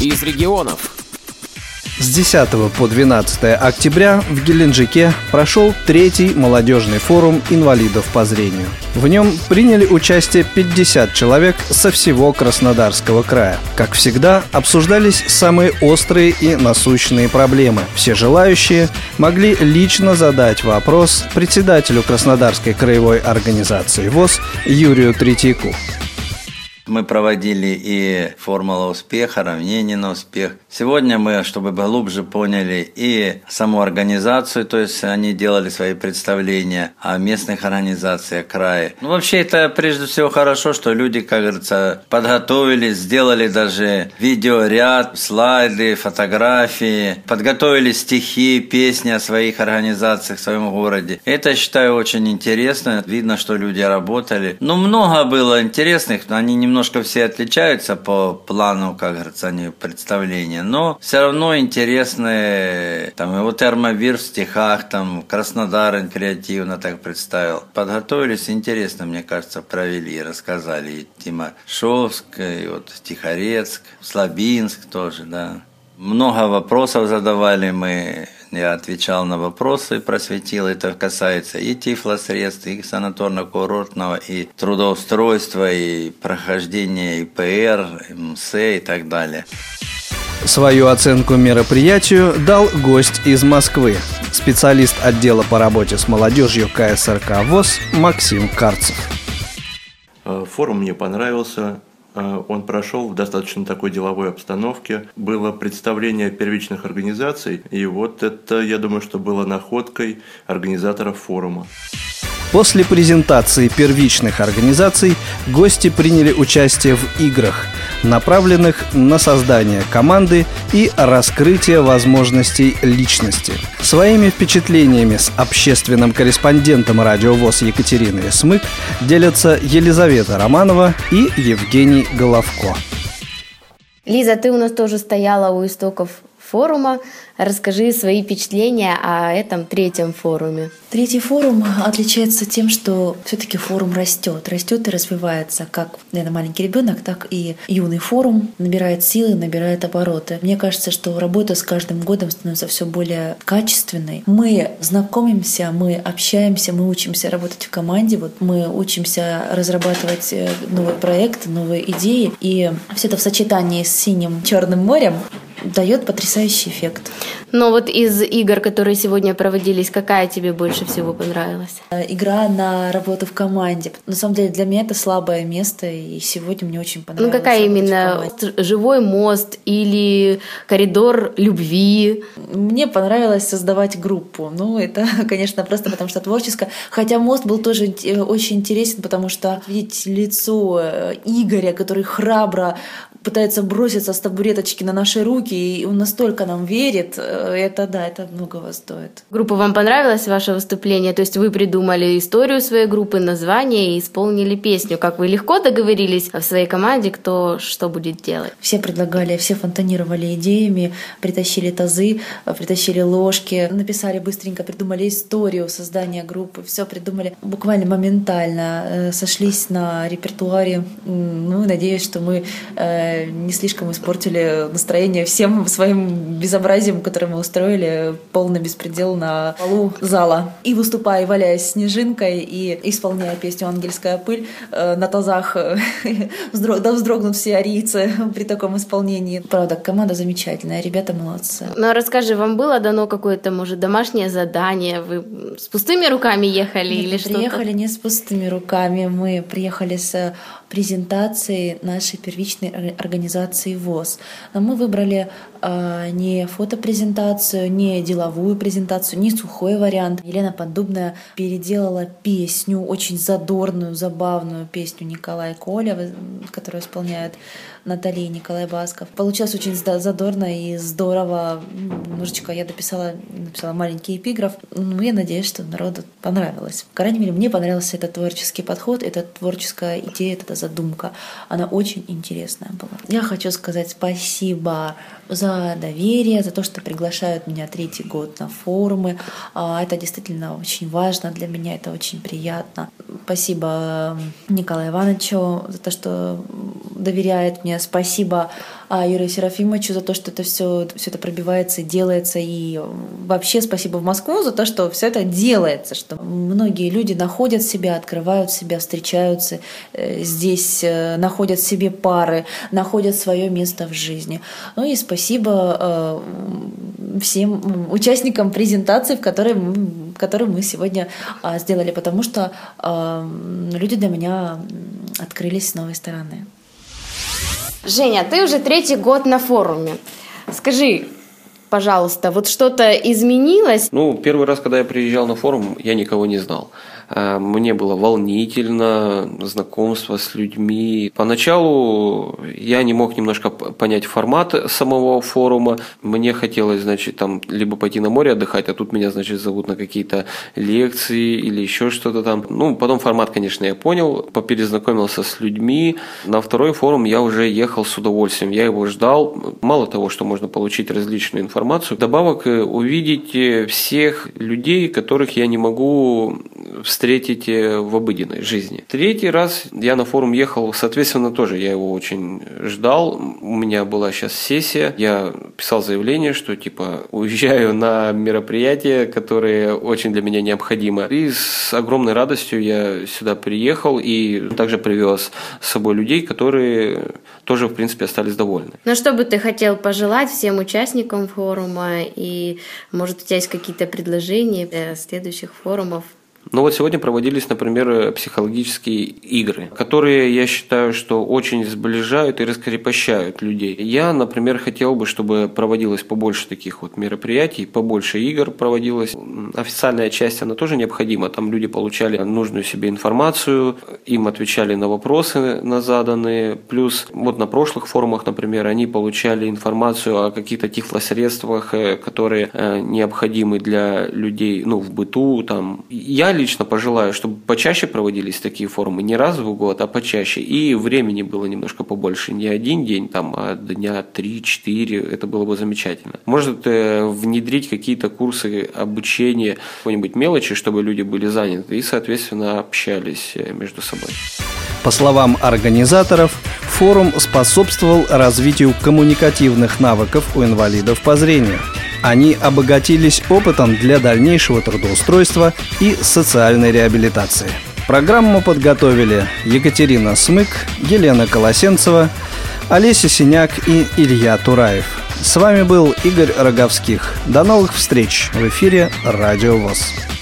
из регионов. С 10 по 12 октября в Геленджике прошел третий молодежный форум инвалидов по зрению. В нем приняли участие 50 человек со всего Краснодарского края. Как всегда, обсуждались самые острые и насущные проблемы. Все желающие могли лично задать вопрос председателю Краснодарской краевой организации ВОЗ Юрию Третьяку. Мы проводили и формула успеха, равнение на успех. Сегодня мы, чтобы глубже поняли и саму организацию, то есть они делали свои представления о местных организациях края. Ну, вообще это прежде всего хорошо, что люди, как говорится, подготовились, сделали даже видеоряд, слайды, фотографии, подготовили стихи, песни о своих организациях в своем городе. Это, считаю, очень интересно. Видно, что люди работали. Ну, много было интересных, но они немного немножко все отличаются по плану, как говорится, они представления, но все равно интересные, там, его термовир в стихах, там, Краснодар креативно так представил. Подготовились, интересно, мне кажется, провели, рассказали. И Тимошевск, и вот Тихорецк, Слабинск тоже, да. Много вопросов задавали мы я отвечал на вопросы, просветил. Это касается и тифлосредств, и санаторно-курортного, и трудоустройства, и прохождения ИПР, МС и так далее. Свою оценку мероприятию дал гость из Москвы, специалист отдела по работе с молодежью КСРК ВОЗ Максим Карцев. Э, форум мне понравился. Э, он прошел в достаточно такой деловой обстановке. Было представление первичных организаций, и вот это, я думаю, что было находкой организаторов форума. После презентации первичных организаций гости приняли участие в играх, направленных на создание команды и раскрытие возможностей личности. Своими впечатлениями с общественным корреспондентом радио ВОЗ Екатериной Смык делятся Елизавета Романова и Евгений Головко. Лиза, ты у нас тоже стояла у истоков форума. Расскажи свои впечатления о этом третьем форуме. Третий форум отличается тем, что все-таки форум растет, растет и развивается, как наверное, маленький ребенок, так и юный форум набирает силы, набирает обороты. Мне кажется, что работа с каждым годом становится все более качественной. Мы знакомимся, мы общаемся, мы учимся работать в команде, вот мы учимся разрабатывать э, новые проекты, новые идеи, и все это в сочетании с синим черным морем дает потрясающий эффект. Но вот из игр, которые сегодня проводились, какая тебе больше всего понравилась? Э, игра на работу в команде. На самом деле для меня это слабое место, и сегодня мне очень понравилось. Ну какая именно? Живой мост или коридор любви? Мне понравилось создавать группу. Ну это, конечно, просто потому что творческое. Хотя мост был тоже очень интересен, потому что видеть лицо э, Игоря, который храбро пытается броситься с табуреточки на наши руки, и он настолько нам верит, э, это да, это многого стоит. Группа вам понравилось ваше выступление? То есть вы придумали историю своей группы, название и исполнили песню. Как вы легко договорились в своей команде, кто что будет делать? Все предлагали, все фонтанировали идеями, притащили тазы, притащили ложки, написали быстренько, придумали историю создания группы, все придумали буквально моментально, э, сошлись на репертуаре. Ну, надеюсь, что мы э, не слишком испортили настроение всем своим безобразием, которое мы устроили, полный беспредел на полу зала. И выступая, валяясь снежинкой и исполняя песню «Ангельская пыль» э, на тазах, э, да вздрогнут все арийцы при таком исполнении. Правда, команда замечательная, ребята молодцы. Ну, а расскажи, вам было дано какое-то, может, домашнее задание? Вы с пустыми руками ехали Нет, или что-то? приехали не с пустыми руками, мы приехали с презентации нашей первичной организации ВОЗ. Но мы выбрали э, не фотопрезентацию, не деловую презентацию, не сухой вариант. Елена Поддубная переделала песню, очень задорную, забавную песню Николая Коля, которую исполняет Наталья и Николай Басков. Получилось очень задорно и здорово. Немножечко я дописала, написала маленький эпиграф. Ну, я надеюсь, что народу понравилось. По крайней мере, мне понравился этот творческий подход, эта творческая идея, эта задумка. Она очень интересная была. Я хочу сказать спасибо за доверие, за то, что приглашают меня третий год на форумы. А, это действительно очень важно для меня, это очень приятно. Спасибо Николаю Ивановичу за то, что доверяет мне. Спасибо а, Юрию Серафимовичу за то, что это все, все это пробивается, делается. И вообще спасибо в Москву за то, что все это делается. Что многие люди находят себя, открывают себя, встречаются э, здесь, э, находят себе пары, находят свое место в жизни. Ну и спасибо э, всем участникам презентации, в которой мы, которую мы сегодня а, сделали, потому что люди для меня открылись с новой стороны. Женя, ты уже третий год на форуме. Скажи, пожалуйста, вот что-то изменилось? Ну, первый раз, когда я приезжал на форум, я никого не знал. Э, мне было волнительно, знакомство с людьми. Поначалу я не мог немножко понять формат самого форума. Мне хотелось, значит, там либо пойти на море отдыхать, а тут меня, значит, зовут на какие-то лекции или еще что-то там. Ну, потом формат, конечно, я понял, поперезнакомился с людьми. На второй форум я уже ехал с удовольствием. Я его ждал. Мало того, что можно получить различную информацию, добавок э, увидеть э, всех людей, которых я не могу встретить в обыденной жизни. Третий раз я на форум ехал, соответственно, тоже я его очень ждал. У меня была сейчас сессия, я писал заявление, что типа уезжаю на мероприятие, которое очень для меня необходимо. И с огромной радостью я сюда приехал и также привез с собой людей, которые тоже, в принципе, остались довольны. Ну, что бы ты хотел пожелать всем участникам форума и, может, у тебя есть какие-то предложения для следующих форумов? Но вот сегодня проводились, например, психологические игры, которые, я считаю, что очень сближают и раскрепощают людей. Я, например, хотел бы, чтобы проводилось побольше таких вот мероприятий, побольше игр проводилось. Официальная часть, она тоже необходима. Там люди получали нужную себе информацию, им отвечали на вопросы на заданные. Плюс вот на прошлых форумах, например, они получали информацию о каких-то тифлосредствах, э, которые э, необходимы для людей ну, в быту. Там. Я лично пожелаю, чтобы почаще проводились такие форумы, не раз в год, а почаще. И времени было немножко побольше. Не один день, там, а дня три-четыре. Это было бы замечательно. Может э, внедрить какие-то курсы обучения, какой-нибудь мелочи, чтобы люди были заняты и, соответственно, общались э, между собой. По словам организаторов, форум способствовал развитию коммуникативных навыков у инвалидов по зрению – они обогатились опытом для дальнейшего трудоустройства и социальной реабилитации. Программу подготовили Екатерина Смык, Елена Колосенцева, Олеся Синяк и Илья Тураев. С вами был Игорь Роговских. До новых встреч в эфире «Радио ВОЗ».